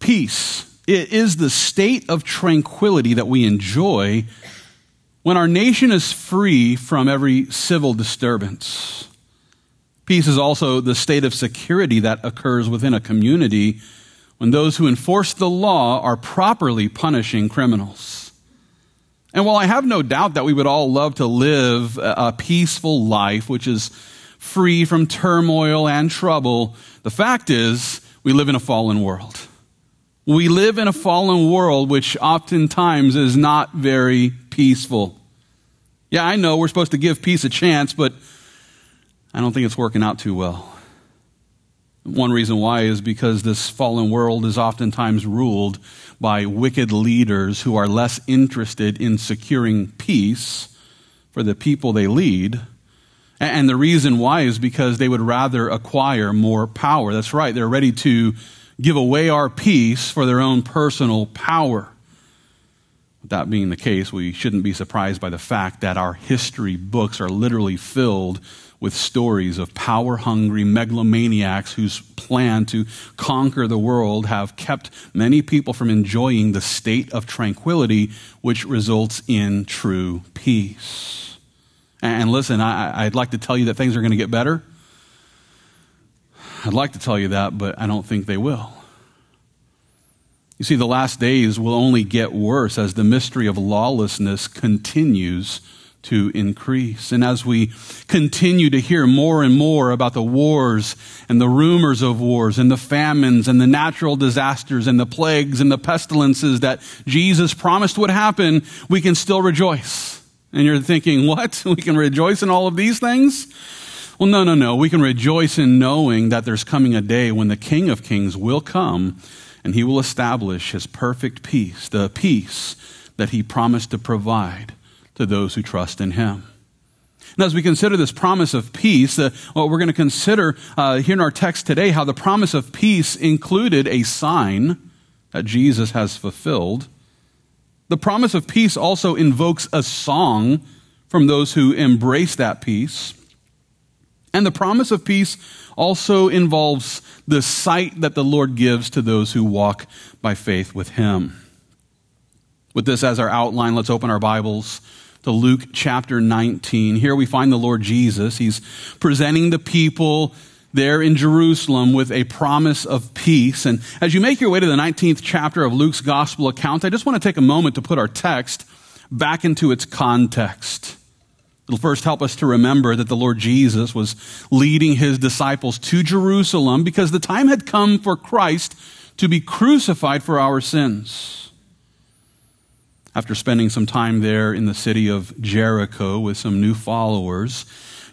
Peace it is the state of tranquility that we enjoy when our nation is free from every civil disturbance. Peace is also the state of security that occurs within a community when those who enforce the law are properly punishing criminals. And while I have no doubt that we would all love to live a peaceful life, which is free from turmoil and trouble, the fact is we live in a fallen world. We live in a fallen world which oftentimes is not very peaceful. Yeah, I know we're supposed to give peace a chance, but I don't think it's working out too well. One reason why is because this fallen world is oftentimes ruled by wicked leaders who are less interested in securing peace for the people they lead. And the reason why is because they would rather acquire more power. That's right, they're ready to give away our peace for their own personal power. With that being the case, we shouldn't be surprised by the fact that our history books are literally filled with stories of power hungry megalomaniacs whose plan to conquer the world have kept many people from enjoying the state of tranquility which results in true peace. And listen, I, would like to tell you that things are going to get better. I'd like to tell you that, but I don't think they will. You see, the last days will only get worse as the mystery of lawlessness continues to increase. And as we continue to hear more and more about the wars and the rumors of wars and the famines and the natural disasters and the plagues and the pestilences that Jesus promised would happen, we can still rejoice. And you're thinking, what? We can rejoice in all of these things? Well, no, no, no. We can rejoice in knowing that there's coming a day when the King of Kings will come and he will establish his perfect peace, the peace that he promised to provide to those who trust in him. And as we consider this promise of peace, uh, well, we're going to consider uh, here in our text today how the promise of peace included a sign that Jesus has fulfilled. The promise of peace also invokes a song from those who embrace that peace. And the promise of peace also involves the sight that the Lord gives to those who walk by faith with Him. With this as our outline, let's open our Bibles to Luke chapter 19. Here we find the Lord Jesus. He's presenting the people there in Jerusalem with a promise of peace. And as you make your way to the 19th chapter of Luke's gospel account, I just want to take a moment to put our text back into its context. It'll first help us to remember that the Lord Jesus was leading his disciples to Jerusalem because the time had come for Christ to be crucified for our sins. After spending some time there in the city of Jericho with some new followers,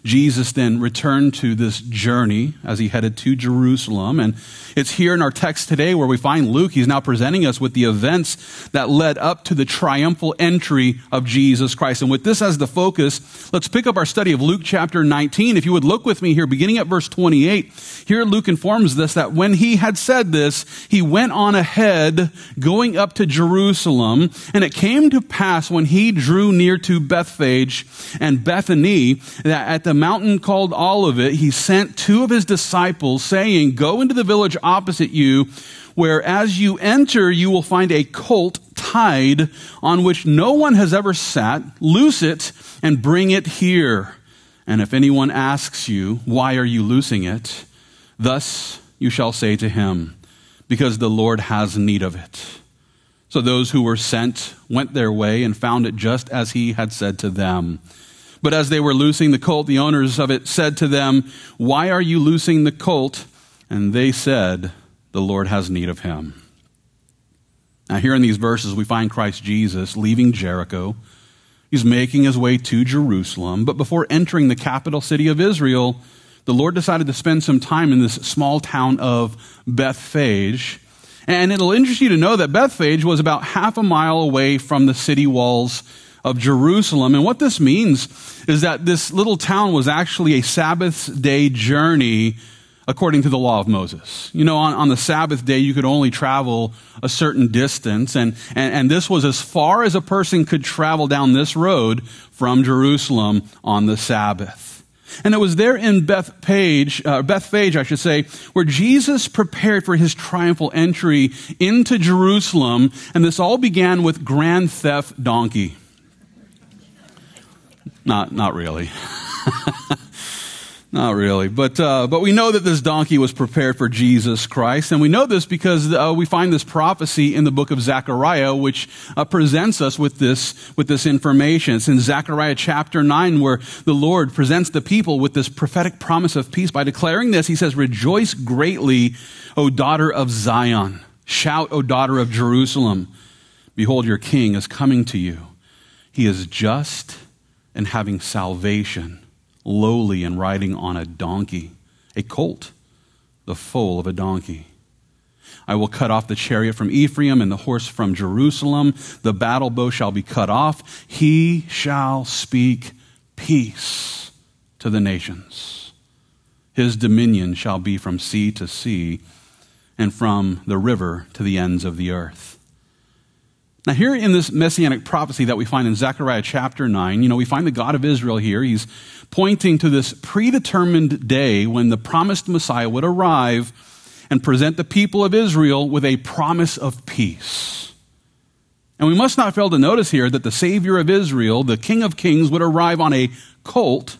Jesus then returned to this journey as he headed to Jerusalem. And it's here in our text today where we find Luke. He's now presenting us with the events that led up to the triumphal entry of Jesus Christ. And with this as the focus, let's pick up our study of Luke chapter 19. If you would look with me here, beginning at verse 28, here Luke informs us that when he had said this, he went on ahead, going up to Jerusalem. And it came to pass when he drew near to Bethphage and Bethany that at mountain called Olivet, he sent two of his disciples, saying, Go into the village opposite you, where as you enter, you will find a colt tied on which no one has ever sat. Loose it and bring it here. And if anyone asks you, Why are you loosing it? Thus you shall say to him, Because the Lord has need of it. So those who were sent went their way and found it just as he had said to them. But as they were loosing the colt, the owners of it said to them, Why are you loosing the colt? And they said, The Lord has need of him. Now, here in these verses, we find Christ Jesus leaving Jericho. He's making his way to Jerusalem. But before entering the capital city of Israel, the Lord decided to spend some time in this small town of Bethphage. And it'll interest you to know that Bethphage was about half a mile away from the city walls of Jerusalem. And what this means is that this little town was actually a Sabbath day journey according to the law of Moses. You know, on, on the Sabbath day, you could only travel a certain distance, and, and, and this was as far as a person could travel down this road from Jerusalem on the Sabbath. And it was there in Bethphage, uh, Bethphage, I should say, where Jesus prepared for his triumphal entry into Jerusalem. And this all began with grand theft donkey. Not, not really. Not really, but uh, but we know that this donkey was prepared for Jesus Christ, and we know this because uh, we find this prophecy in the book of Zechariah, which uh, presents us with this with this information. It's in Zechariah chapter nine where the Lord presents the people with this prophetic promise of peace by declaring this. He says, "Rejoice greatly, O daughter of Zion! Shout, O daughter of Jerusalem! Behold, your King is coming to you. He is just and having salvation." lowly and riding on a donkey, a colt, the foal of a donkey. I will cut off the chariot from Ephraim and the horse from Jerusalem. The battle bow shall be cut off. He shall speak peace to the nations. His dominion shall be from sea to sea and from the river to the ends of the earth. Now, here in this messianic prophecy that we find in Zechariah chapter 9, you know, we find the God of Israel here. He's pointing to this predetermined day when the promised Messiah would arrive and present the people of Israel with a promise of peace. And we must not fail to notice here that the Savior of Israel, the King of Kings, would arrive on a colt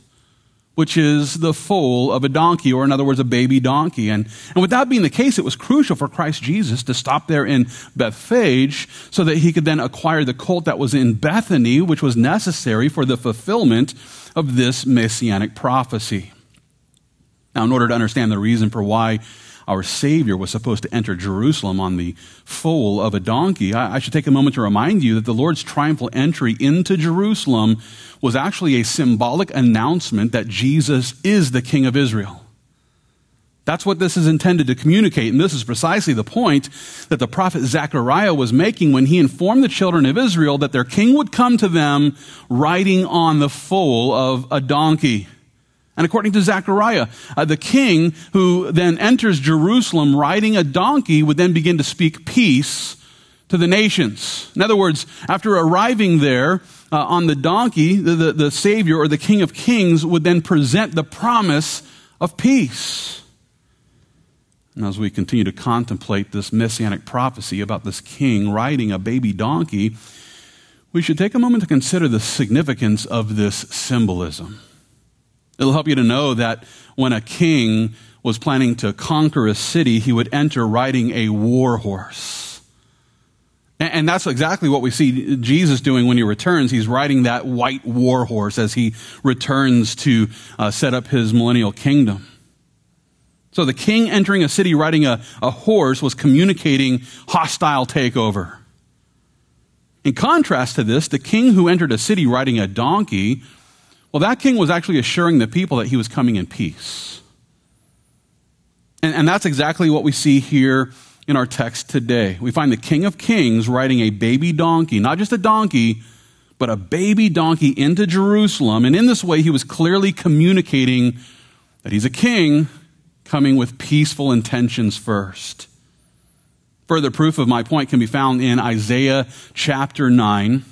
which is the foal of a donkey, or in other words, a baby donkey. And, and with that being the case, it was crucial for Christ Jesus to stop there in Bethphage so that he could then acquire the colt that was in Bethany, which was necessary for the fulfillment of this messianic prophecy. Now, in order to understand the reason for why our Savior was supposed to enter Jerusalem on the foal of a donkey, I, I should take a moment to remind you that the Lord's triumphal entry into Jerusalem was actually a symbolic announcement that Jesus is the King of Israel. That's what this is intended to communicate. And this is precisely the point that the prophet Zechariah was making when he informed the children of Israel that their king would come to them riding on the foal of a donkey. And according to Zechariah, uh, the king who then enters Jerusalem riding a donkey would then begin to speak peace to the nations. In other words, after arriving there uh, on the donkey, the, the, the Savior or the King of Kings would then present the promise of peace. And as we continue to contemplate this messianic prophecy about this king riding a baby donkey, we should take a moment to consider the significance of this symbolism. It'll help you to know that when a king was planning to conquer a city, he would enter riding a war horse. And that's exactly what we see Jesus doing when he returns. He's riding that white war horse as he returns to uh, set up his millennial kingdom. So the king entering a city riding a, a horse was communicating hostile takeover. In contrast to this, the king who entered a city riding a donkey well, that king was actually assuring the people that he was coming in peace. And, and, that's exactly what we see here in our text today. We find the King of Kings riding a baby donkey, not just a donkey, but a baby donkey into Jerusalem. And in this way, he was clearly communicating that he's a king coming with peaceful intentions first. Further proof of my point can be found in Isaiah chapter 9.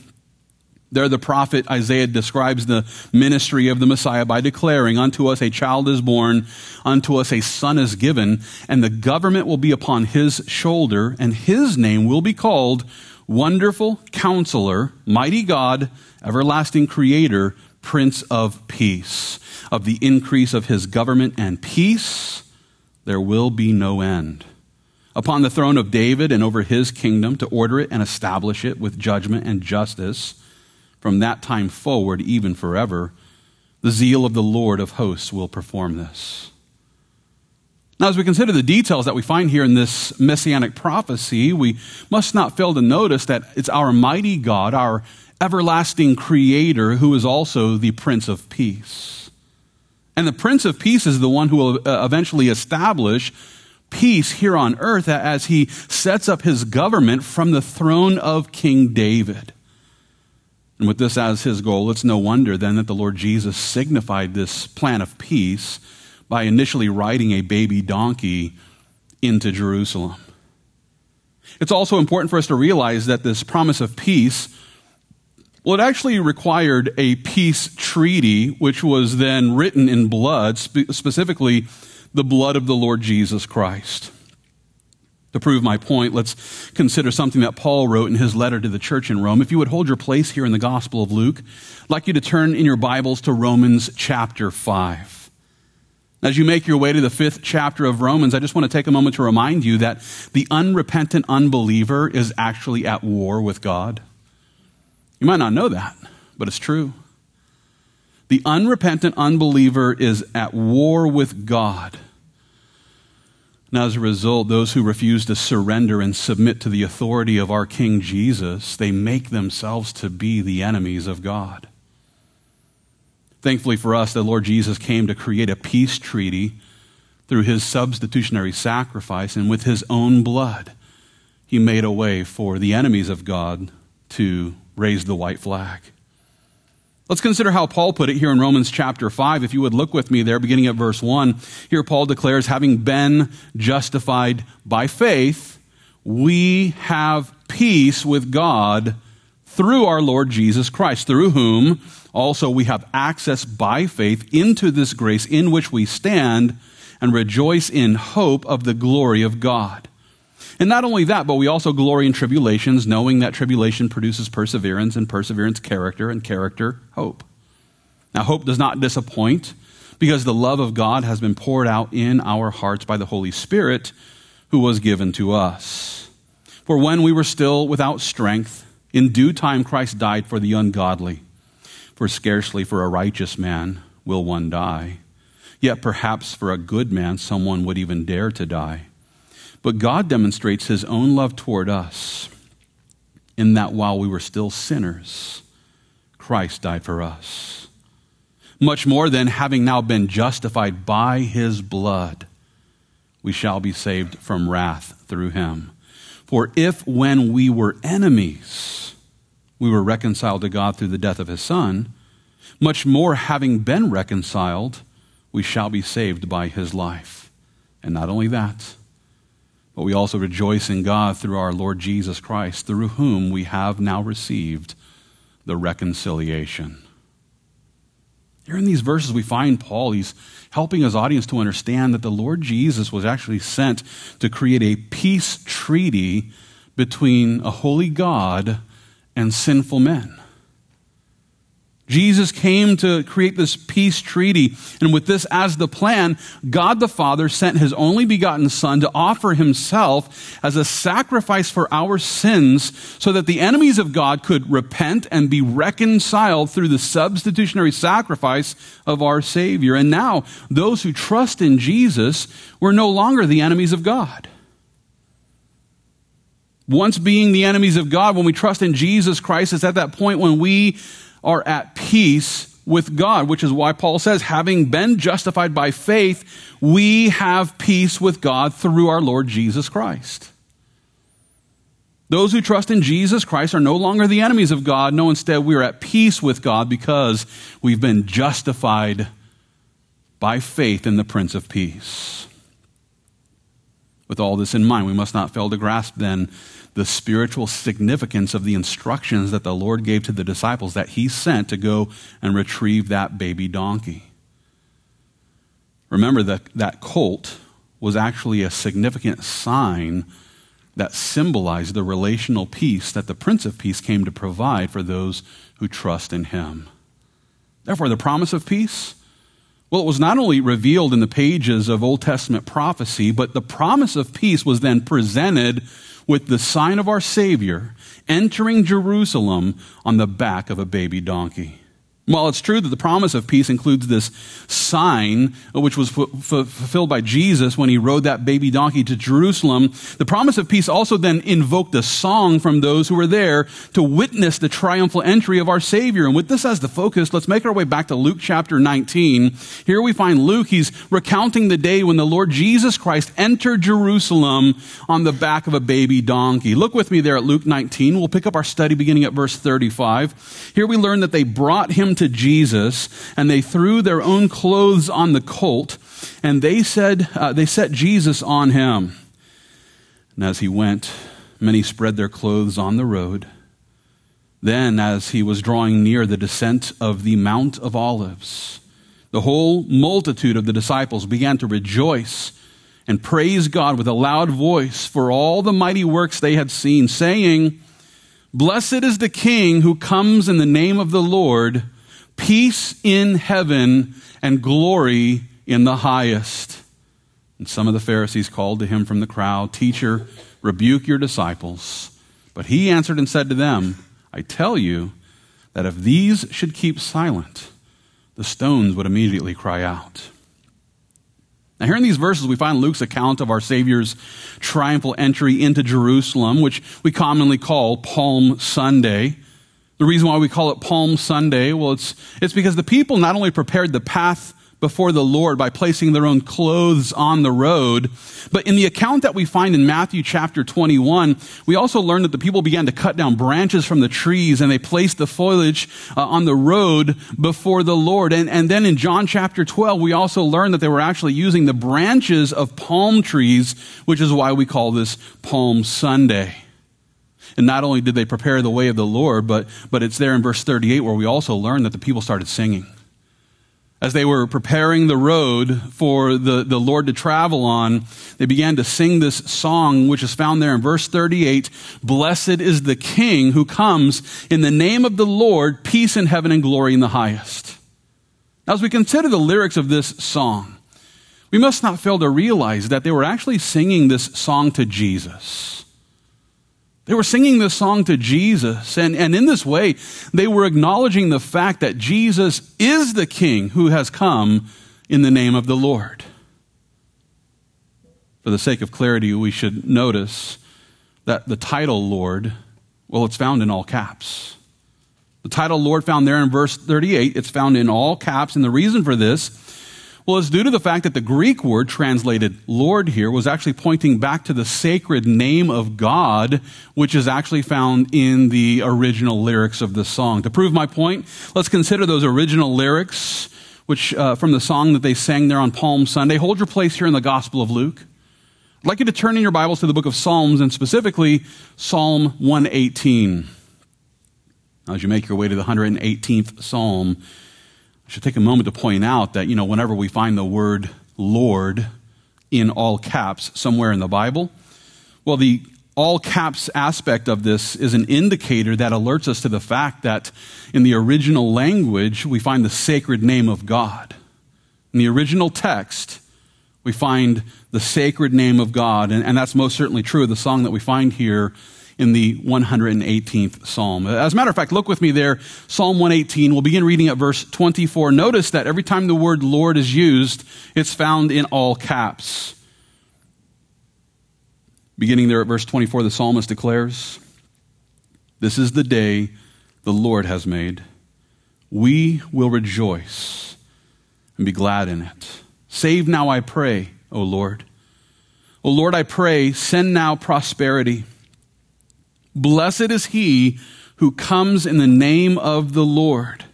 There, the prophet Isaiah describes the ministry of the Messiah by declaring, Unto us a child is born, unto us a son is given, and the government will be upon his shoulder, and his name will be called Wonderful Counselor, Mighty God, Everlasting Creator, Prince of Peace. Of the increase of his government and peace, there will be no end. Upon the throne of David and over his kingdom, to order it and establish it with judgment and justice from that time forward, even forever. The zeal of the Lord of hosts will perform this. Now, as we consider the details that we find here in this messianic prophecy, we must not fail to notice that it's our mighty God, our everlasting creator, who is also the Prince of Peace. And the Prince of Peace is the one who will uh, eventually establish peace here on earth as he sets up his government from the throne of King David. And with this as his goal, it's no wonder then that the Lord Jesus signified this plan of peace by initially riding a baby donkey into Jerusalem. It's also important for us to realize that this promise of peace Well, it actually required a peace treaty, which was then written in blood, spe- specifically the blood of the Lord Jesus Christ. To prove my point, let's consider something that Paul wrote in his letter to the church in Rome. If you would hold your place here in the Gospel of Luke, I'd like you to turn in your Bibles to Romans chapter 5. As you make your way to the fifth chapter of Romans, I just want to take a moment to remind you that the unrepentant unbeliever is actually at war with God. You might not know that, but it's true. The unrepentant unbeliever is at war with God. And as a result, those who refuse to surrender and submit to the authority of our King Jesus, they make themselves to be the enemies of God. Thankfully for us, the Lord Jesus came to create a peace treaty through his substitutionary sacrifice, and with his own blood, he made a way for the enemies of God to raise the white flag. Let's consider how Paul put it here in Romans chapter 5. If you would look with me there, beginning at verse 1, here Paul declares, having been justified by faith, we have peace with God through our Lord Jesus Christ, through whom also we have access by faith into this grace in which we stand and rejoice in hope of the glory of God. And not only that, but we also glory in tribulations, knowing that tribulation produces perseverance, and perseverance, character, and character, hope. Now, hope does not disappoint because the love of God has been poured out in our hearts by the Holy Spirit who was given to us. For when we were still without strength, in due time Christ died for the ungodly. For scarcely for a righteous man will one die. Yet perhaps for a good man someone would even dare to die. But God demonstrates his own love toward us in that while we were still sinners, Christ died for us. Much more than having now been justified by his blood, we shall be saved from wrath through him. For if when we were enemies, we were reconciled to God through the death of his Son, much more having been reconciled, we shall be saved by his life. And not only that, but we also rejoice in God through our Lord Jesus Christ, through whom we have now received the reconciliation. Here in these verses, we find Paul, he's helping his audience to understand that the Lord Jesus was actually sent to create a peace treaty between a holy God and sinful men. Jesus came to create this peace treaty. And with this as the plan, God the Father sent his only begotten Son to offer himself as a sacrifice for our sins so that the enemies of God could repent and be reconciled through the substitutionary sacrifice of our Savior. And now, those who trust in Jesus were no longer the enemies of God. Once being the enemies of God, when we trust in Jesus Christ, it's at that point when we are at peace with God, which is why Paul says, having been justified by faith, we have peace with God through our Lord Jesus Christ. Those who trust in Jesus Christ are no longer the enemies of God. No, instead, we are at peace with God because we've been justified by faith in the Prince of Peace. With all this in mind, we must not fail to grasp then the spiritual significance of the instructions that the Lord gave to the disciples that he sent to go and retrieve that baby donkey. Remember that that colt was actually a significant sign that symbolized the relational peace that the Prince of Peace came to provide for those who trust in him. Therefore, the promise of peace, well, it was not only revealed in the pages of Old Testament prophecy, but the promise of peace was then presented with the sign of our Savior entering Jerusalem on the back of a baby donkey. While it's true that the promise of peace includes this sign, uh, which was f- f- fulfilled by Jesus when he rode that baby donkey to Jerusalem, the promise of peace also then invoked a song from those who were there to witness the triumphal entry of our Savior. And with this as the focus, let's make our way back to Luke chapter 19. Here we find Luke, he's recounting the day when the Lord Jesus Christ entered Jerusalem on the back of a baby donkey. Look with me there at Luke 19. We'll pick up our study beginning at verse 35. Here we learn that they brought him to Jesus, and they threw their own clothes on the colt, and they said, uh, they set Jesus on him. And as he went, many spread their clothes on the road. Then, as he was drawing near the descent of the Mount of Olives, the whole multitude of the disciples began to rejoice and praise God with a loud voice for all the mighty works they had seen, saying, Blessed is the King who comes in the name of the Lord, peace in heaven and glory in the highest. And some of the Pharisees called to him from the crowd, Teacher, rebuke your disciples. But he answered and said to them, I tell you that if these should keep silent, the stones would immediately cry out. Now, here in these verses, we find Luke's account of our Savior's triumphal entry into Jerusalem, which we commonly call Palm Sunday. The reason why we call it Palm Sunday, well, it's, it's because the people not only prepared the path before the Lord by placing their own clothes on the road. But in the account that we find in Matthew chapter 21, we also learn that the people began to cut down branches from the trees and they placed the foliage uh, on the road before the Lord. And, and then in John chapter 12, we also learn that they were actually using the branches of palm trees, which is why we call this Palm Sunday. And not only did they prepare the way of the Lord, but, but it's there in verse 38 where we also learn that the people started singing as they were preparing the road for the, the Lord to travel on, they began to sing this song, which is found there in verse 38 Blessed is the King who comes in the name of the Lord, peace in heaven and glory in the highest. Now, as we consider the lyrics of this song, we must not fail to realize that they were actually singing this song to Jesus. They were singing this song to Jesus, and, and in this way, they were acknowledging the fact that Jesus is the King who has come in the name of the Lord. For the sake of clarity, we should notice that the title Lord, well, it's found in all caps. The title Lord found there in verse 38, it's found in all caps, and the reason for this well, it's due to the fact that the Greek word translated Lord here was actually pointing back to the sacred name of God, which is actually found in the original lyrics of the song. To prove my point, let's consider those original lyrics, which uh, from the song that they sang there on Palm Sunday. Hold your place here in the Gospel of Luke. I'd like you to turn in your Bibles to the book of Psalms and specifically Psalm 118. As you make your way to the 118th Psalm, I should take a moment to point out that, you know, whenever we find the word Lord in all caps somewhere in the Bible, well, the all caps aspect of this is an indicator that alerts us to the fact that in the original language, we find the sacred name of God. In the original text, we find the sacred name of God, and, and that's most certainly true of the song that we find here in the 118th Psalm. As a matter of fact, look with me there, Psalm 118. We'll begin reading at verse 24. Notice that every time the word Lord is used, it's found in all caps. Beginning there at verse 24, the psalmist declares, This is the day the Lord has made. We will rejoice and be glad in it. Save now, I pray, O Lord. O Lord, I pray, send now prosperity. Blessed is he who comes in the name of the Lord.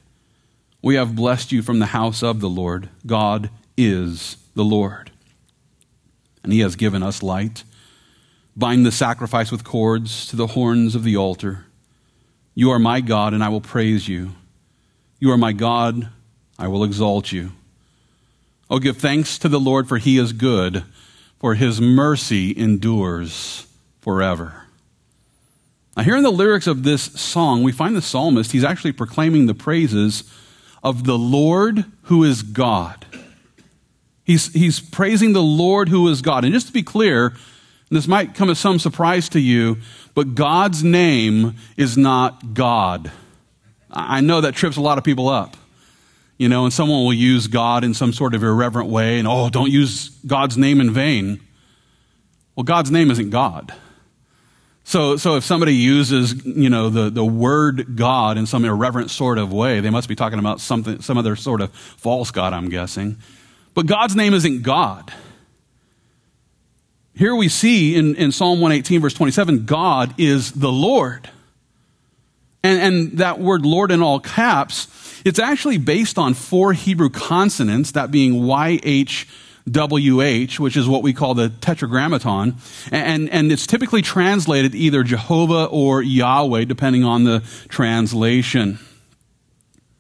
We have blessed you from the house of the Lord. God is the Lord. And he has given us light. Bind the sacrifice with cords to the horns of the altar. You are my God, and I will praise you. You are my God, I will exalt you. Oh, give thanks to the Lord, for he is good, for his mercy endures forever. Now, here in the lyrics of this song, we find the psalmist, he's actually proclaiming the praises of the Lord who is God. He's, he's praising the Lord who is God. And just to be clear, this might come as some surprise to you, but God's name is not God. I know that trips a lot of people up. You know, and someone will use God in some sort of irreverent way, and oh, don't use God's name in vain. Well, God's name isn't God. So, so if somebody uses, you know, the, the word God in some irreverent sort of way, they must be talking about something, some other sort of false God, I'm guessing. But God's name isn't God. Here we see in, in Psalm 118, verse 27, God is the Lord. And, and that word Lord in all caps, it's actually based on four Hebrew consonants, that being YH, WH, which is what we call the tetragrammaton. And, and it's typically translated either Jehovah or Yahweh, depending on the translation.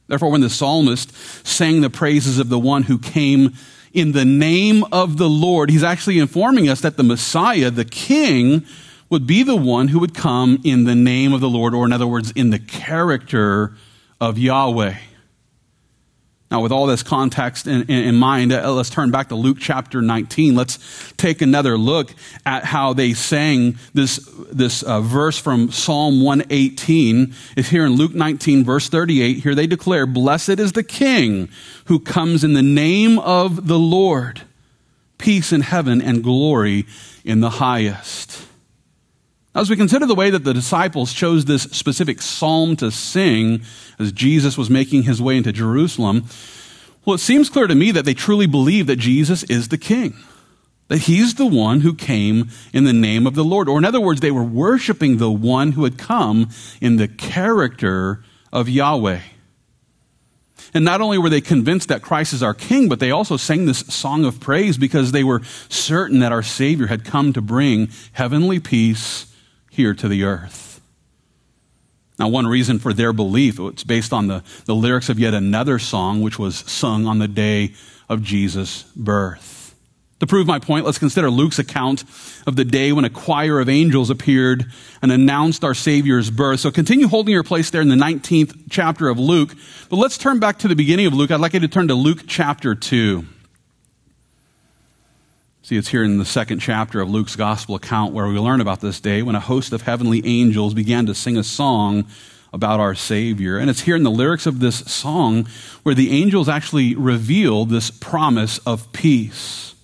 Therefore, when the psalmist sang the praises of the one who came in the name of the Lord, he's actually informing us that the Messiah, the King, would be the one who would come in the name of the Lord, or in other words, in the character of Yahweh. Now, with all this context in, in, in mind, uh, let's turn back to Luke chapter 19. Let's take another look at how they sang this, this uh, verse from Psalm 118. It's here in Luke 19, verse 38. Here they declare, Blessed is the King who comes in the name of the Lord. Peace in heaven and glory in the highest. As we consider the way that the disciples chose this specific psalm to sing as Jesus was making his way into Jerusalem, well, it seems clear to me that they truly believe that Jesus is the king, that he's the one who came in the name of the Lord. Or, in other words, they were worshiping the one who had come in the character of Yahweh. And not only were they convinced that Christ is our King, but they also sang this song of praise because they were certain that our Savior had come to bring heavenly peace here to the earth. Now, one reason for their belief, it's based on the, the lyrics of yet another song which was sung on the day of Jesus' birth. To prove my point, let's consider Luke's account of the day when a choir of angels appeared and announced our Savior's birth. So continue holding your place there in the 19th chapter of Luke. But let's turn back to the beginning of Luke. I'd like you to turn to Luke chapter 2. See, it's here in the second chapter of Luke's gospel account where we learn about this day when a host of heavenly angels began to sing a song about our Savior. And it's here in the lyrics of this song where the angels actually reveal this promise of peace.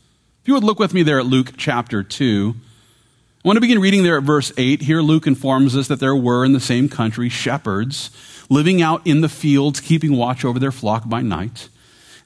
If you would look with me there at Luke chapter 2, I want to begin reading there at verse 8. Here, Luke informs us that there were in the same country shepherds living out in the fields, keeping watch over their flock by night.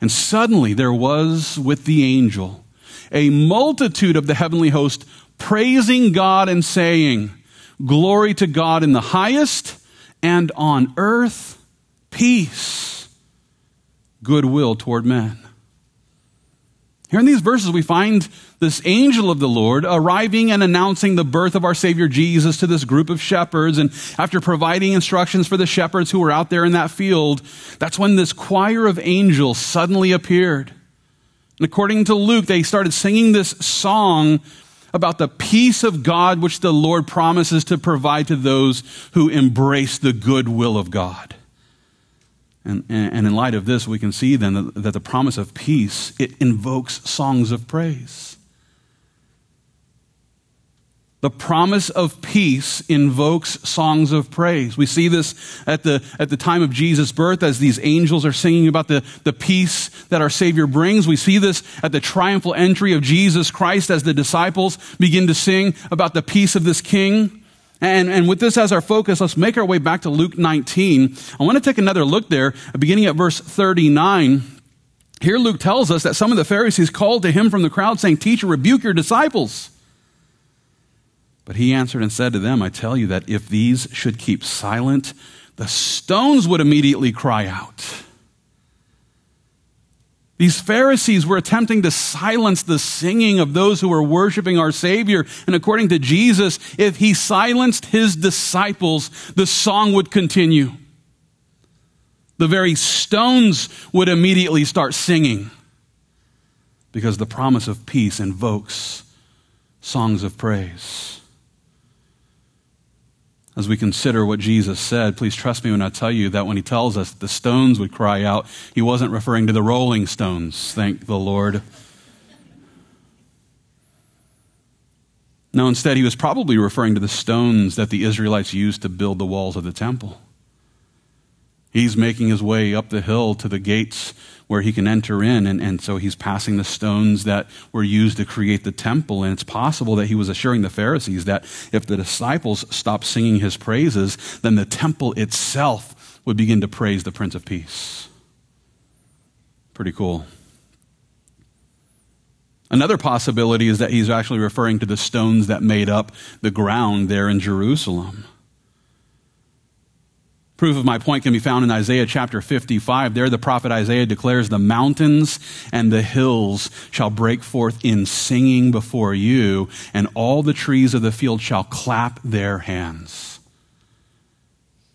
And suddenly there was with the angel a multitude of the heavenly host praising God and saying, Glory to God in the highest, and on earth, peace, goodwill toward men. Here in these verses, we find this angel of the Lord arriving and announcing the birth of our Savior Jesus to this group of shepherds. And after providing instructions for the shepherds who were out there in that field, that's when this choir of angels suddenly appeared. And according to Luke, they started singing this song about the peace of God which the Lord promises to provide to those who embrace the good will of God. And, and, in light of this, we can see then that, that the promise of peace, it invokes songs of praise. The promise of peace invokes songs of praise. We see this at the, at the time of Jesus' birth as these angels are singing about the, the peace that our Savior brings. We see this at the triumphal entry of Jesus Christ as the disciples begin to sing about the peace of this King. And, and with this as our focus, let's make our way back to Luke 19. I want to take another look there, beginning at verse 39. Here Luke tells us that some of the Pharisees called to him from the crowd, saying, Teacher, rebuke your disciples. But he answered and said to them, I tell you that if these should keep silent, the stones would immediately cry out. These Pharisees were attempting to silence the singing of those who were worshiping our Savior. And according to Jesus, if he silenced his disciples, the song would continue. The very stones would immediately start singing because the promise of peace invokes songs of praise as we consider what Jesus said, please trust me when I tell you that when he tells us the stones would cry out, he wasn't referring to the rolling stones, thank the Lord. No, instead, he was probably referring to the stones that the Israelites used to build the walls of the temple. He's making his way up the hill to the gates where he can enter in. And, and so he's passing the stones that were used to create the temple. And it's possible that he was assuring the Pharisees that if the disciples stopped singing his praises, then the temple itself would begin to praise the Prince of Peace. Pretty cool. Another possibility is that he's actually referring to the stones that made up the ground there in Jerusalem. Proof of my point can be found in Isaiah chapter 55. There, the prophet Isaiah declares, The mountains and the hills shall break forth in singing before you, and all the trees of the field shall clap their hands.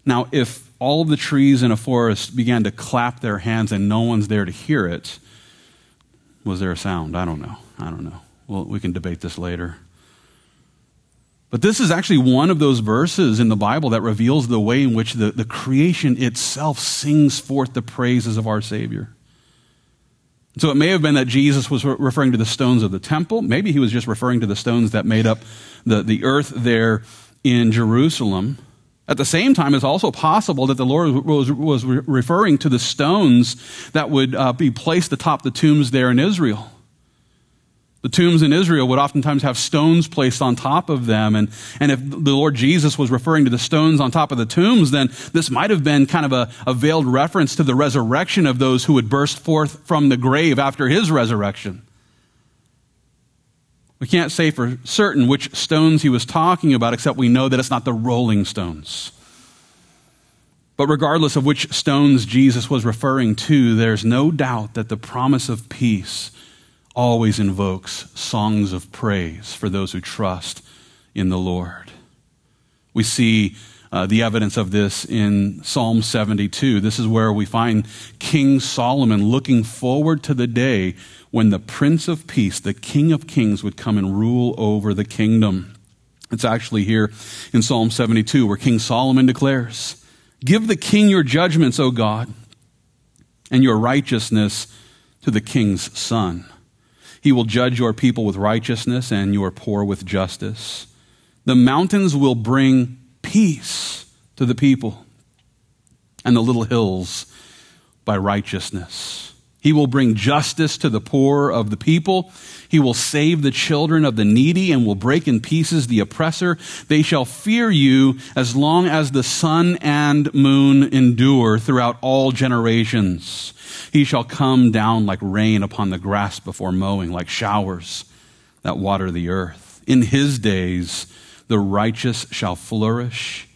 Now, if all the trees in a forest began to clap their hands and no one's there to hear it, was there a sound? I don't know. I don't know. Well, we can debate this later. But this is actually one of those verses in the Bible that reveals the way in which the, the creation itself sings forth the praises of our Savior. So it may have been that Jesus was referring to the stones of the temple. Maybe he was just referring to the stones that made up the, the earth there in Jerusalem. At the same time, it's also possible that the Lord was, was referring to the stones that would uh, be placed atop the tombs there in Israel. The tombs in Israel would oftentimes have stones placed on top of them. And, and if the Lord Jesus was referring to the stones on top of the tombs, then this might have been kind of a, a veiled reference to the resurrection of those who would burst forth from the grave after his resurrection. We can't say for certain which stones he was talking about, except we know that it's not the rolling stones. But regardless of which stones Jesus was referring to, there's no doubt that the promise of peace always invokes songs of praise for those who trust in the Lord. We see uh, the evidence of this in Psalm 72. This is where we find King Solomon looking forward to the day when the Prince of Peace, the King of Kings, would come and rule over the kingdom. It's actually here in Psalm 72 where King Solomon declares, Give the king your judgments, O God, and your righteousness to the king's son. He will judge your people with righteousness and your poor with justice. The mountains will bring peace to the people, and the little hills by righteousness. He will bring justice to the poor of the people. He will save the children of the needy and will break in pieces the oppressor. They shall fear you as long as the sun and moon endure throughout all generations. He shall come down like rain upon the grass before mowing, like showers that water the earth. In his days, the righteous shall flourish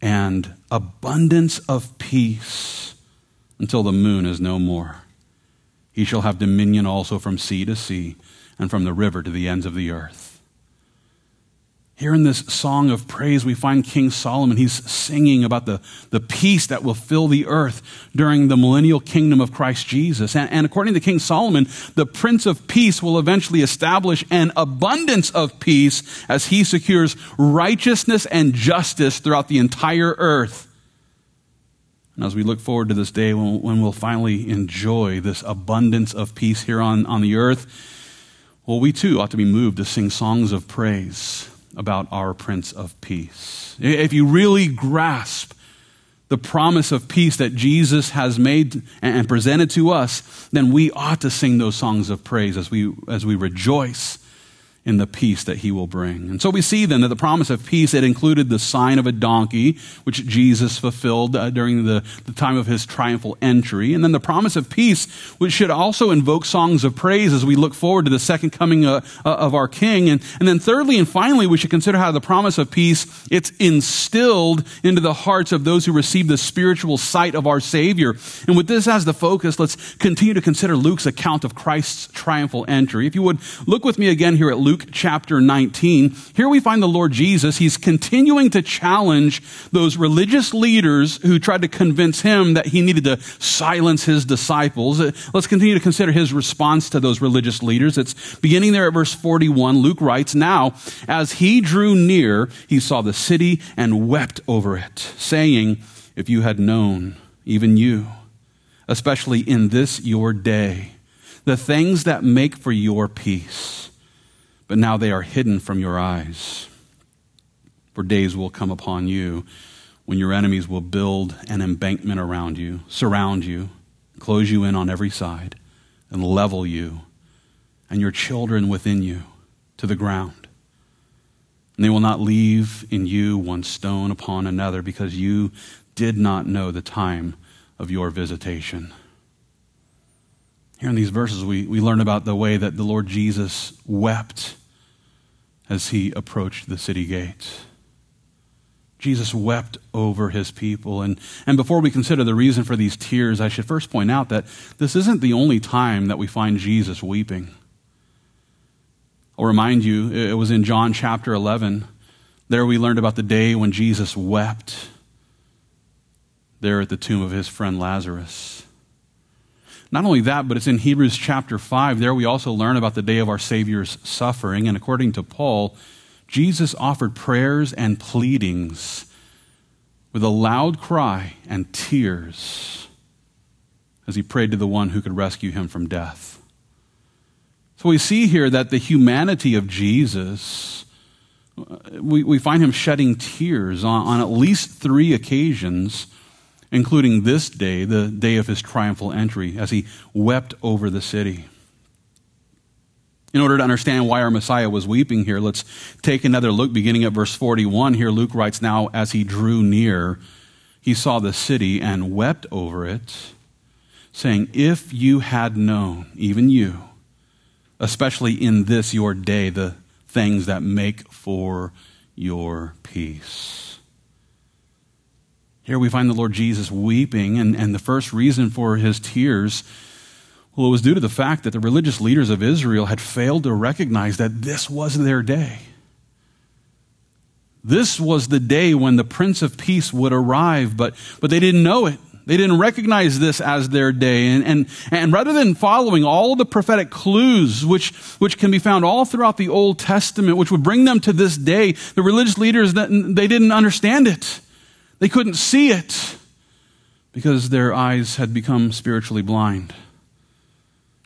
and abundance of peace until the moon is no more. He shall have dominion also from sea to sea and from the river to the ends of the earth. Here in this song of praise, we find King Solomon. He's singing about the, the peace that will fill the earth during the millennial kingdom of Christ Jesus. And, and according to King Solomon, the Prince of Peace will eventually establish an abundance of peace as he secures righteousness and justice throughout the entire earth. And as we look forward to this day when, when we'll finally enjoy this abundance of peace here on, on the earth, well, we too ought to be moved to sing songs of praise about our Prince of Peace. If you really grasp the promise of peace that Jesus has made and presented to us, then we ought to sing those songs of praise as we, as we rejoice in the peace that he will bring. And so we see then that the promise of peace, it included the sign of a donkey, which Jesus fulfilled uh, during the, the time of his triumphal entry. And then the promise of peace, which should also invoke songs of praise as we look forward to the second coming uh, uh, of our King. And, and then thirdly and finally, we should consider how the promise of peace, it's instilled into the hearts of those who receive the spiritual sight of our Savior. And with this as the focus, let's continue to consider Luke's account of Christ's triumphal entry. If you would look with me again here at Luke Luke chapter 19, here we find the Lord Jesus. He's continuing to challenge those religious leaders who tried to convince him that he needed to silence his disciples. Let's continue to consider his response to those religious leaders. It's beginning there at verse 41. Luke writes, Now, as he drew near, he saw the city and wept over it, saying, If you had known, even you, especially in this your day, the things that make for your peace but now they are hidden from your eyes. For days will come upon you when your enemies will build an embankment around you, surround you, close you in on every side, and level you and your children within you to the ground. And they will not leave in you one stone upon another because you did not know the time of your visitation. Here in these verses, we, we learn about the way that the Lord Jesus wept as he approached the city gates. Jesus wept over his people. And, and before we consider the reason for these tears, I should first point out that this isn't the only time that we find Jesus weeping. I'll remind you, it was in John chapter 11. There we learned about the day when Jesus wept there at the tomb of his friend Lazarus. Not only that, but it's in Hebrews chapter 5. There we also learn about the day of our Savior's suffering. And according to Paul, Jesus offered prayers and pleadings with a loud cry and tears as he prayed to the one who could rescue him from death. So we see here that the humanity of Jesus, we, we find him shedding tears on, on at least three occasions, including this day, the day of his triumphal entry, as he wept over the city. In order to understand why our Messiah was weeping here, let's take another look beginning at verse 41. Here, Luke writes, Now, as he drew near, he saw the city and wept over it, saying, If you had known, even you, especially in this your day, the things that make for your peace. Here we find the Lord Jesus weeping, and, and the first reason for his tears well, it was due to the fact that the religious leaders of Israel had failed to recognize that this was their day. This was the day when the Prince of Peace would arrive, but, but they didn't know it. They didn't recognize this as their day. And, and, and rather than following all the prophetic clues, which, which can be found all throughout the Old Testament, which would bring them to this day, the religious leaders, they didn't understand it. They couldn't see it because their eyes had become spiritually blind.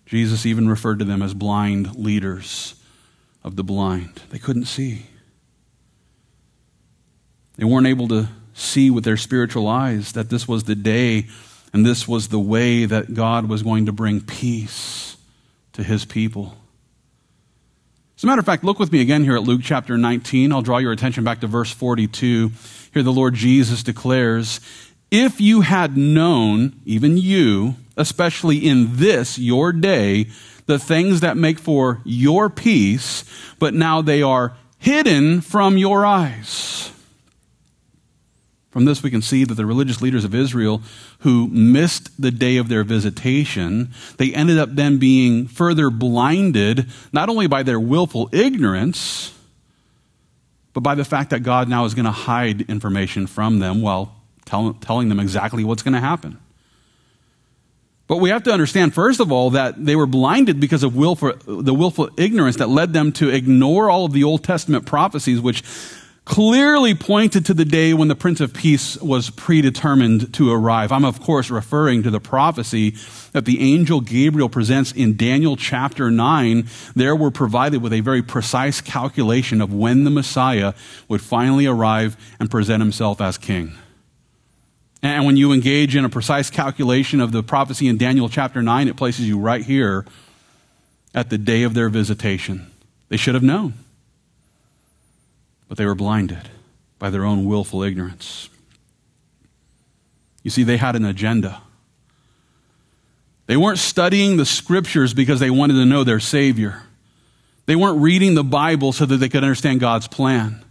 Jesus even referred to them as blind leaders of the blind. They couldn't see. They weren't able to see with their spiritual eyes that this was the day and this was the way that God was going to bring peace to his people. As a matter of fact, look with me again here at Luke chapter 19. I'll draw your attention back to verse 42. Here the Lord Jesus declares, If you had known, even you, especially in this, your day, the things that make for your peace, but now they are hidden from your eyes. From this, we can see that the religious leaders of Israel who missed the day of their visitation, they ended up then being further blinded, not only by their willful ignorance, but by the fact that God now is going to hide information from them while tell, telling them exactly what's going to happen. But we have to understand, first of all, that they were blinded because of willful, the willful ignorance that led them to ignore all of the Old Testament prophecies, which clearly pointed to the day when the Prince of Peace was predetermined to arrive. I'm, of course, referring to the prophecy that the angel Gabriel presents in Daniel chapter 9. There we're provided with a very precise calculation of when the Messiah would finally arrive and present himself as king. And when you engage in a precise calculation of the prophecy in Daniel chapter 9, it places you right here at the day of their visitation. They should have known, but they were blinded by their own willful ignorance. You see, they had an agenda. They weren't studying the scriptures because they wanted to know their Savior. They weren't reading the Bible so that they could understand God's plan.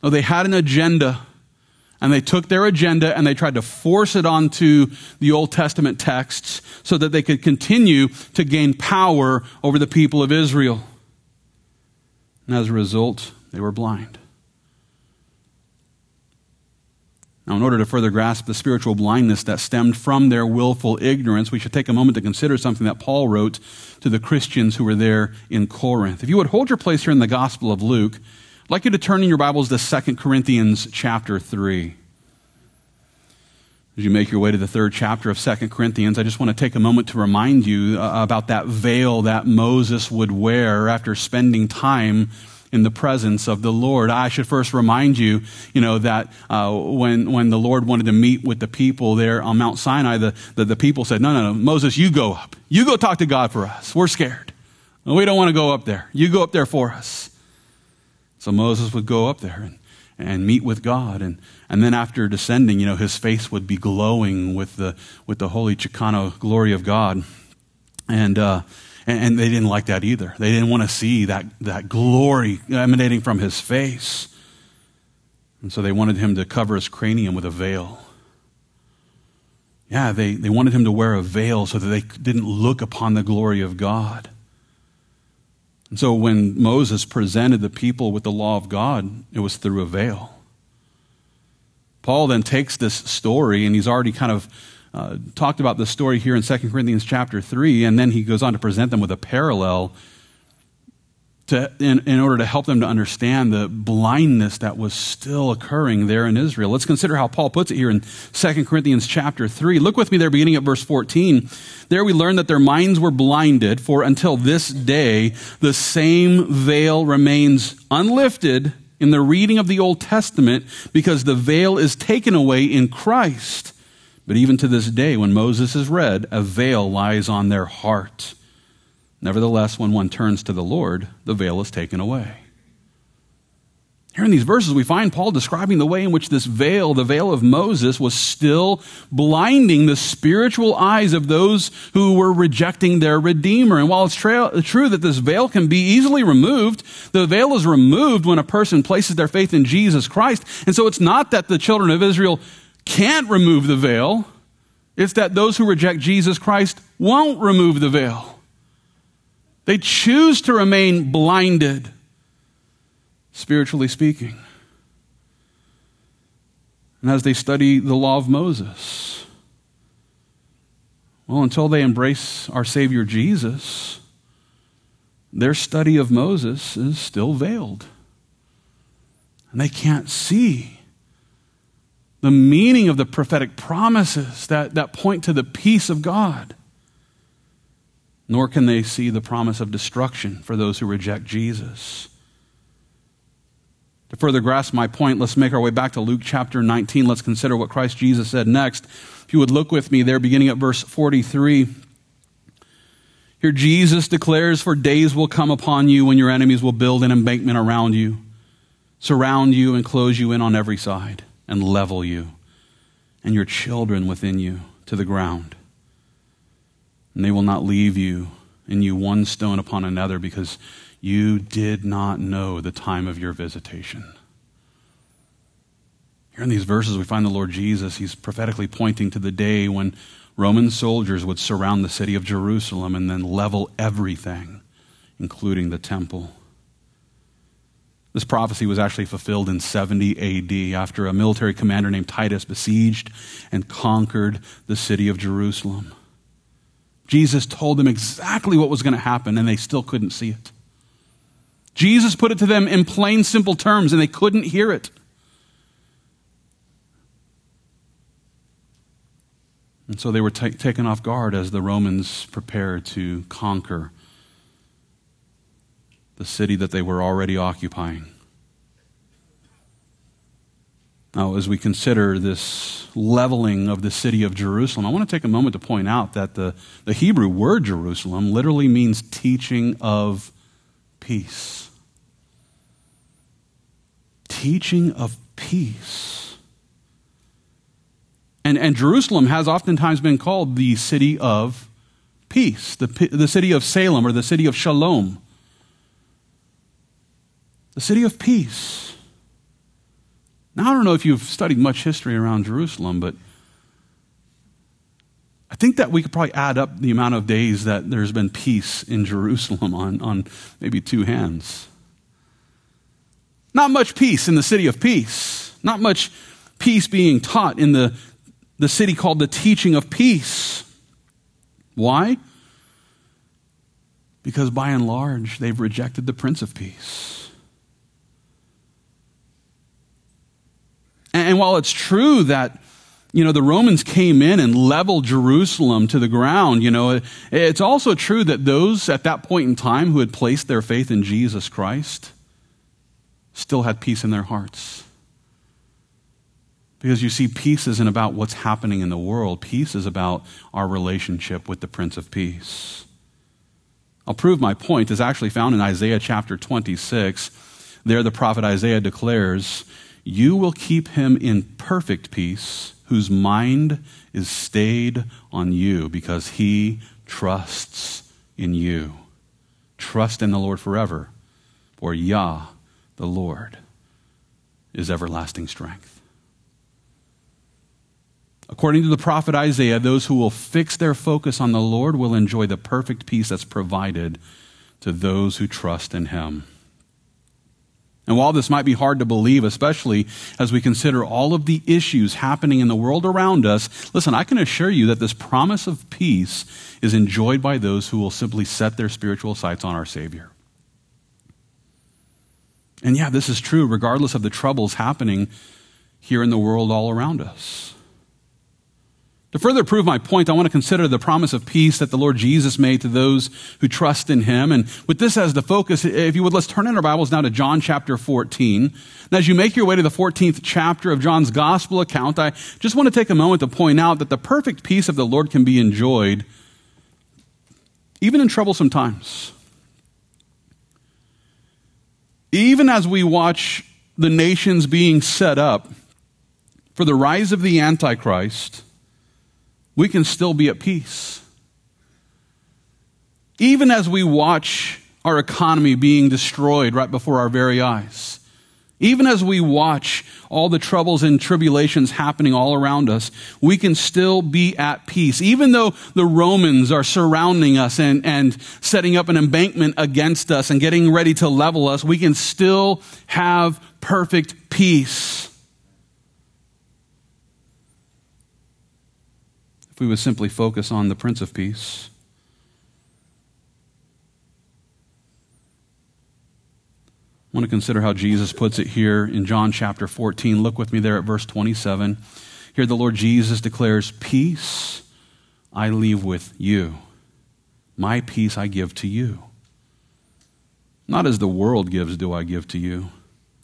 No, they had an agenda and they took their agenda and they tried to force it onto the Old Testament texts so that they could continue to gain power over the people of Israel. And as a result, they were blind. Now, in order to further grasp the spiritual blindness that stemmed from their willful ignorance, we should take a moment to consider something that Paul wrote to the Christians who were there in Corinth. If you would hold your place here in the Gospel of Luke, I'd like you to turn in your Bibles to 2 Corinthians chapter 3. As you make your way to the third chapter of 2 Corinthians, I just want to take a moment to remind you uh, about that veil that Moses would wear after spending time in the presence of the Lord. I should first remind you, you know, that uh, when, when the Lord wanted to meet with the people there on Mount Sinai, the, the, the people said, no, no, no, Moses, you go up. You go talk to God for us. We're scared. We don't want to go up there. You go up there for us. So Moses would go up there and, and meet with God. And, and then after descending, you know, his face would be glowing with the, with the holy Shekinah glory of God. And, uh, and, they didn't like that either. They didn't want to see that, that glory emanating from his face. And so they wanted him to cover his cranium with a veil. Yeah, they, they wanted him to wear a veil so that they didn't look upon the glory of God. And so when Moses presented the people with the law of God, it was through a veil. Paul then takes this story, and he's already kind of uh, talked about the story here in 2 Corinthians chapter 3, and then he goes on to present them with a parallel to, in, in order to help them to understand the blindness that was still occurring there in Israel. Let's consider how Paul puts it here in 2 Corinthians chapter 3. Look with me there, beginning at verse 14. There we learn that their minds were blinded, for until this day, the same veil remains unlifted in the reading of the Old Testament because the veil is taken away in Christ. But even to this day, when Moses is read, a veil lies on their heart. Nevertheless, when one turns to the Lord, the veil is taken away. Here in these verses, we find Paul describing the way in which this veil, the veil of Moses, was still blinding the spiritual eyes of those who were rejecting their Redeemer. And while it's tra- true that this veil can be easily removed, the veil is removed when a person places their faith in Jesus Christ. And so it's not that the children of Israel can't remove the veil, it's that those who reject Jesus Christ won't remove the veil. They choose to remain blinded, spiritually speaking. And as they study the law of Moses, well, until they embrace our Savior Jesus, their study of Moses is still veiled. And they can't see the meaning of the prophetic promises that, that point to the peace of God nor can they see the promise of destruction for those who reject Jesus. To further grasp my point, let's make our way back to Luke chapter 19. Let's consider what Christ Jesus said next. If you would look with me there, beginning at verse 43. Here Jesus declares, For days will come upon you when your enemies will build an embankment around you, surround you, and close you in on every side, and level you, and your children within you to the ground and they will not leave you and you one stone upon another because you did not know the time of your visitation. Here in these verses, we find the Lord Jesus. He's prophetically pointing to the day when Roman soldiers would surround the city of Jerusalem and then level everything, including the temple. This prophecy was actually fulfilled in 70 AD after a military commander named Titus besieged and conquered the city of Jerusalem. Jesus told them exactly what was going to happen, and they still couldn't see it. Jesus put it to them in plain, simple terms, and they couldn't hear it. And so they were t- taken off guard as the Romans prepared to conquer the city that they were already occupying. Now, as we consider this leveling of the city of Jerusalem, I want to take a moment to point out that the, the Hebrew word Jerusalem literally means teaching of peace. Teaching of peace. And, and Jerusalem has oftentimes been called the city of peace, the, the city of Salem or the city of Shalom. The city of peace. Now, I don't know if you've studied much history around Jerusalem, but I think that we could probably add up the amount of days that there's been peace in Jerusalem on, on maybe two hands. Not much peace in the city of peace. Not much peace being taught in the, the city called the teaching of peace. Why? Because by and large, they've rejected the Prince of Peace. And while it's true that you know, the Romans came in and leveled Jerusalem to the ground. You know, it's also true that those at that point in time who had placed their faith in Jesus Christ, still had peace in their hearts. Because you see, peace isn't about what's happening in the world, peace is about our relationship with the Prince of Peace. I'll prove my point is actually found in Isaiah chapter 26. There, the prophet Isaiah declares, You will keep him in perfect peace, whose mind is stayed on you, because he trusts in you. Trust in the Lord forever, for Yah, the Lord, is everlasting strength. According to the prophet Isaiah, those who will fix their focus on the Lord will enjoy the perfect peace that's provided to those who trust in him. And while this might be hard to believe, especially as we consider all of the issues happening in the world around us, listen, I can assure you that this promise of peace is enjoyed by those who will simply set their spiritual sights on our Savior. And yeah, this is true regardless of the troubles happening here in the world all around us. To further prove my point, I want to consider the promise of peace that the Lord Jesus made to those who trust in him. And with this as the focus, if you would, let's turn in our Bibles now to John chapter 14. And as you make your way to the 14th chapter of John's gospel account, I just want to take a moment to point out that the perfect peace of the Lord can be enjoyed even in troublesome times. Even as we watch the nations being set up for the rise of the Antichrist, we can still be at peace. Even as we watch our economy being destroyed right before our very eyes, even as we watch all the troubles and tribulations happening all around us, we can still be at peace. Even though the Romans are surrounding us and, and setting up an embankment against us and getting ready to level us, we can still have perfect peace. We would simply focus on the Prince of Peace. I want to consider how Jesus puts it here in John chapter 14. Look with me there at verse 27. Here the Lord Jesus declares, Peace I leave with you, my peace I give to you. Not as the world gives, do I give to you.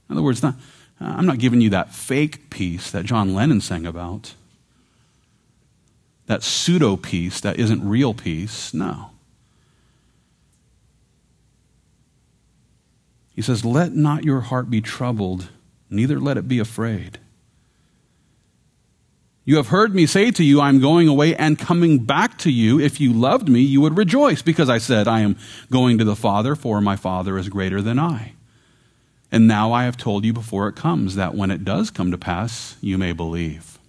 In other words, not, I'm not giving you that fake peace that John Lennon sang about that pseudo peace that isn't real peace. No. He says, Let not your heart be troubled, neither let it be afraid. You have heard me say to you, I am going away and coming back to you. If you loved me, you would rejoice, because I said, I am going to the Father, for my Father is greater than I. And now I have told you before it comes, that when it does come to pass, you may believe.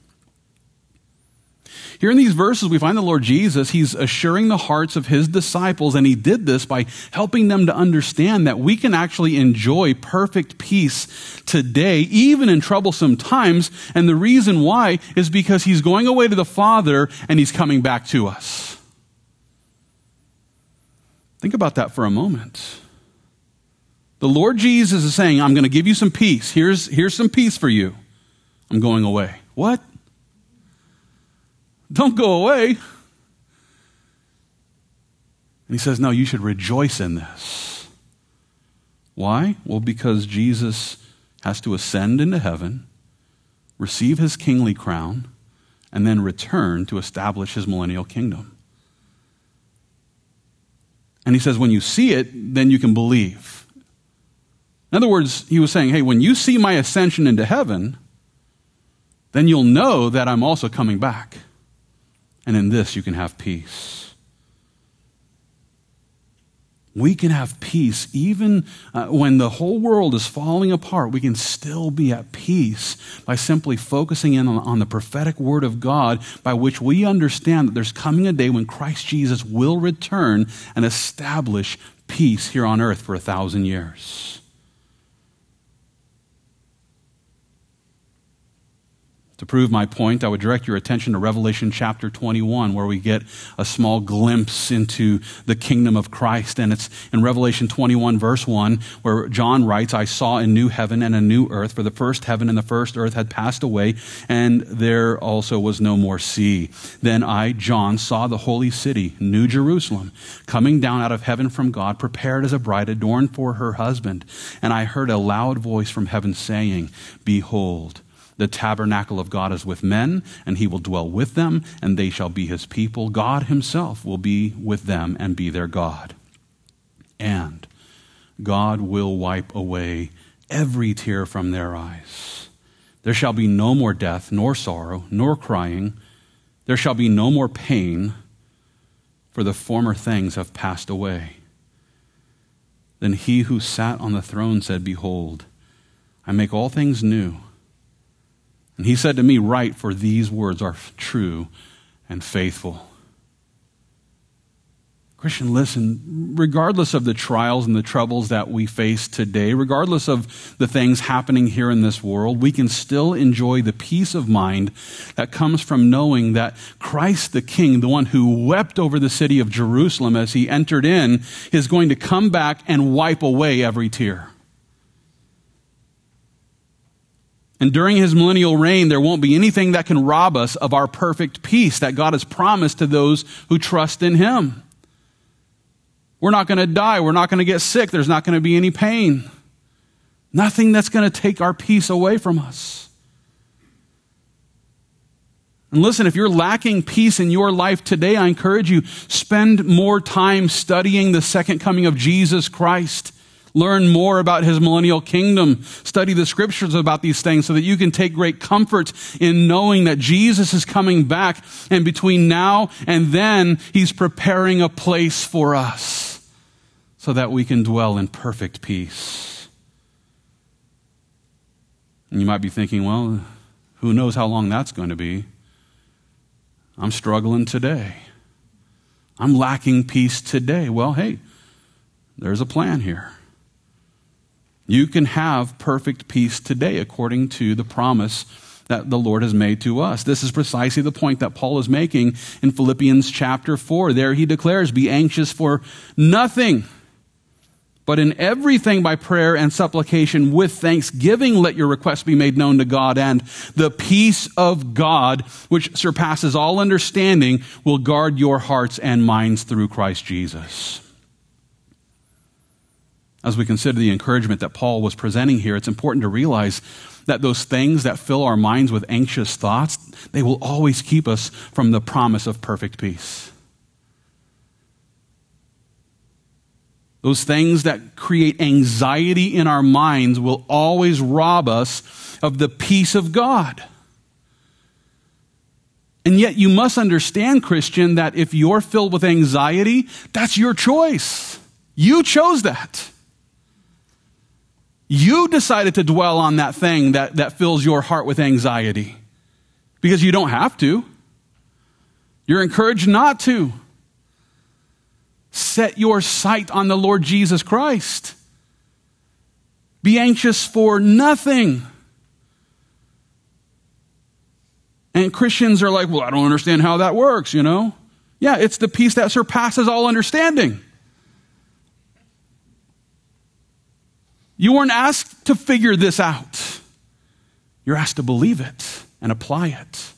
Here in these verses, we find the Lord Jesus, he's assuring the hearts of his disciples, and he did this by helping them to understand that we can actually enjoy perfect peace today, even in troublesome times. And the reason why is because he's going away to the Father and he's coming back to us. Think about that for a moment. The Lord Jesus is saying, I'm going to give you some peace. Here's, here's some peace for you. I'm going away. What? Don't go away. And he says, No, you should rejoice in this. Why? Well, because Jesus has to ascend into heaven, receive his kingly crown, and then return to establish his millennial kingdom. And he says, when you see it, then you can believe. In other words, he was saying, hey, when you see my ascension into heaven, then you'll know that I'm also coming back. And in this, you can have peace. We can have peace even uh, when the whole world is falling apart. We can still be at peace by simply focusing in on, on the prophetic word of God, by which we understand that there's coming a day when Christ Jesus will return and establish peace here on earth for a thousand years. To prove my point, I would direct your attention to Revelation chapter 21, where we get a small glimpse into the kingdom of Christ. And it's in Revelation 21, verse 1, where John writes, I saw a new heaven and a new earth, for the first heaven and the first earth had passed away, and there also was no more sea. Then I, John, saw the holy city, New Jerusalem, coming down out of heaven from God, prepared as a bride adorned for her husband. And I heard a loud voice from heaven saying, Behold, the tabernacle of God is with men, and he will dwell with them, and they shall be his people. God himself will be with them and be their God. And God will wipe away every tear from their eyes. There shall be no more death, nor sorrow, nor crying. There shall be no more pain, for the former things have passed away. Then he who sat on the throne said, Behold, I make all things new. And he said to me, Write, for these words are true and faithful. Christian, listen, regardless of the trials and the troubles that we face today, regardless of the things happening here in this world, we can still enjoy the peace of mind that comes from knowing that Christ the King, the one who wept over the city of Jerusalem as he entered in, is going to come back and wipe away every tear. And during his millennial reign, there won't be anything that can rob us of our perfect peace that God has promised to those who trust in him. We're not going to die. We're not going to get sick. There's not going to be any pain. Nothing that's going to take our peace away from us. And listen, if you're lacking peace in your life today, I encourage you, spend more time studying the second coming of Jesus Christ. Learn more about his millennial kingdom. Study the scriptures about these things so that you can take great comfort in knowing that Jesus is coming back. And between now and then, he's preparing a place for us so that we can dwell in perfect peace. And you might be thinking, well, who knows how long that's going to be? I'm struggling today. I'm lacking peace today. Well, hey, there's a plan here. You can have perfect peace today according to the promise that the Lord has made to us. This is precisely the point that Paul is making in Philippians chapter 4. There he declares, Be anxious for nothing, but in everything by prayer and supplication with thanksgiving, let your requests be made known to God, and the peace of God, which surpasses all understanding, will guard your hearts and minds through Christ Jesus as we consider the encouragement that Paul was presenting here, it's important to realize that those things that fill our minds with anxious thoughts, they will always keep us from the promise of perfect peace. Those things that create anxiety in our minds will always rob us of the peace of God. And yet, you must understand, Christian, that if you're filled with anxiety, that's your choice. You chose that. You decided to dwell on that thing that, that fills your heart with anxiety because you don't have to. You're encouraged not to. Set your sight on the Lord Jesus Christ. Be anxious for nothing. And Christians are like, well, I don't understand how that works, you know? Yeah, it's the peace that surpasses all understanding. You weren't asked to figure this out. You're asked to believe it and apply it.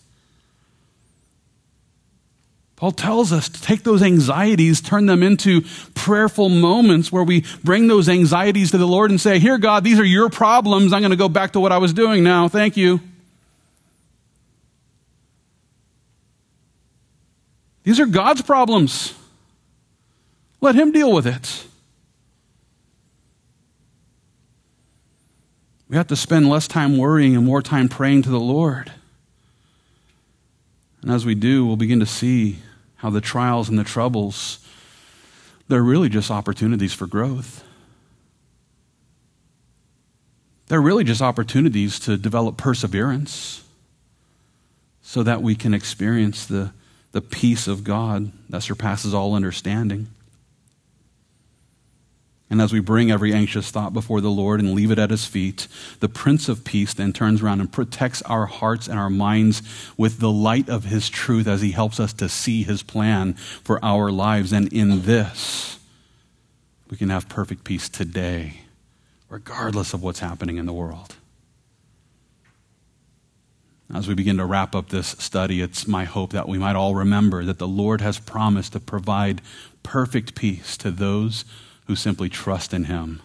Paul tells us to take those anxieties, turn them into prayerful moments where we bring those anxieties to the Lord and say, Here, God, these are your problems. I'm going to go back to what I was doing now. Thank you. These are God's problems. Let Him deal with it. We have to spend less time worrying and more time praying to the Lord. And as we do, we'll begin to see how the trials and the troubles, they're really just opportunities for growth. They're really just opportunities to develop perseverance so that we can experience the, the peace of God that surpasses all understanding. And as we bring every anxious thought before the Lord and leave it at his feet, the Prince of Peace then turns around and protects our hearts and our minds with the light of his truth as he helps us to see his plan for our lives. And in this, we can have perfect peace today, regardless of what's happening in the world. As we begin to wrap up this study, it's my hope that we might all remember that the Lord has promised to provide perfect peace to those who simply trust in Him.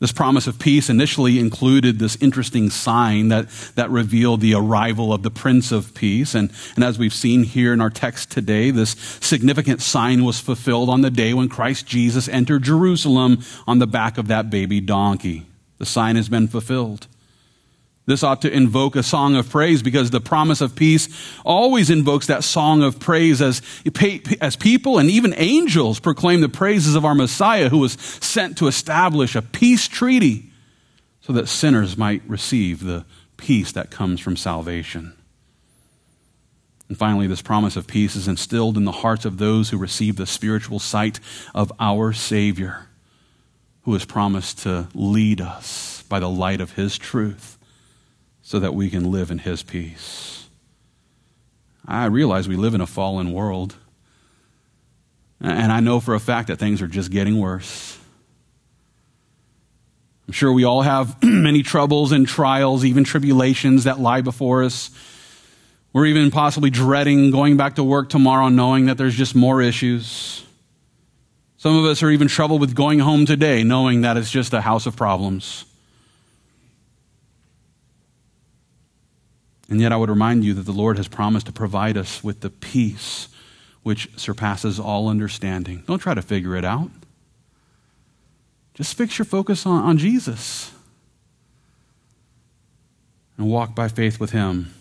This promise of peace initially included this interesting sign that, that revealed the arrival of the Prince of Peace. And, and as we've seen here in our text today, this significant sign was fulfilled on the day when Christ Jesus entered Jerusalem on the back of that baby donkey. The sign has been fulfilled. This ought to invoke a song of praise because the promise of peace always invokes that song of praise as, as people and even angels proclaim the praises of our Messiah who was sent to establish a peace treaty so that sinners might receive the peace that comes from salvation. And finally, this promise of peace is instilled in the hearts of those who receive the spiritual sight of our Savior, who has promised to lead us by the light of His truth so that we can live in His peace. I realize we live in a fallen world, and I know for a fact that things are just getting worse. I'm sure we all have many troubles and trials, even tribulations that lie before us. We're even possibly dreading going back to work tomorrow knowing that there's just more issues. Some of us are even troubled with going home today knowing that it's just a house of problems. And yet, I would remind you that the Lord has promised to provide us with the peace which surpasses all understanding. Don't try to figure it out. Just fix your focus on, on Jesus and walk by faith with Him.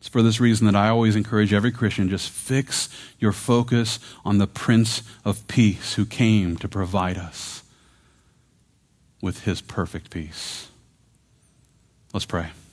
It's for this reason that I always encourage every Christian just fix your focus on the Prince of Peace who came to provide us with His perfect peace. Let's pray.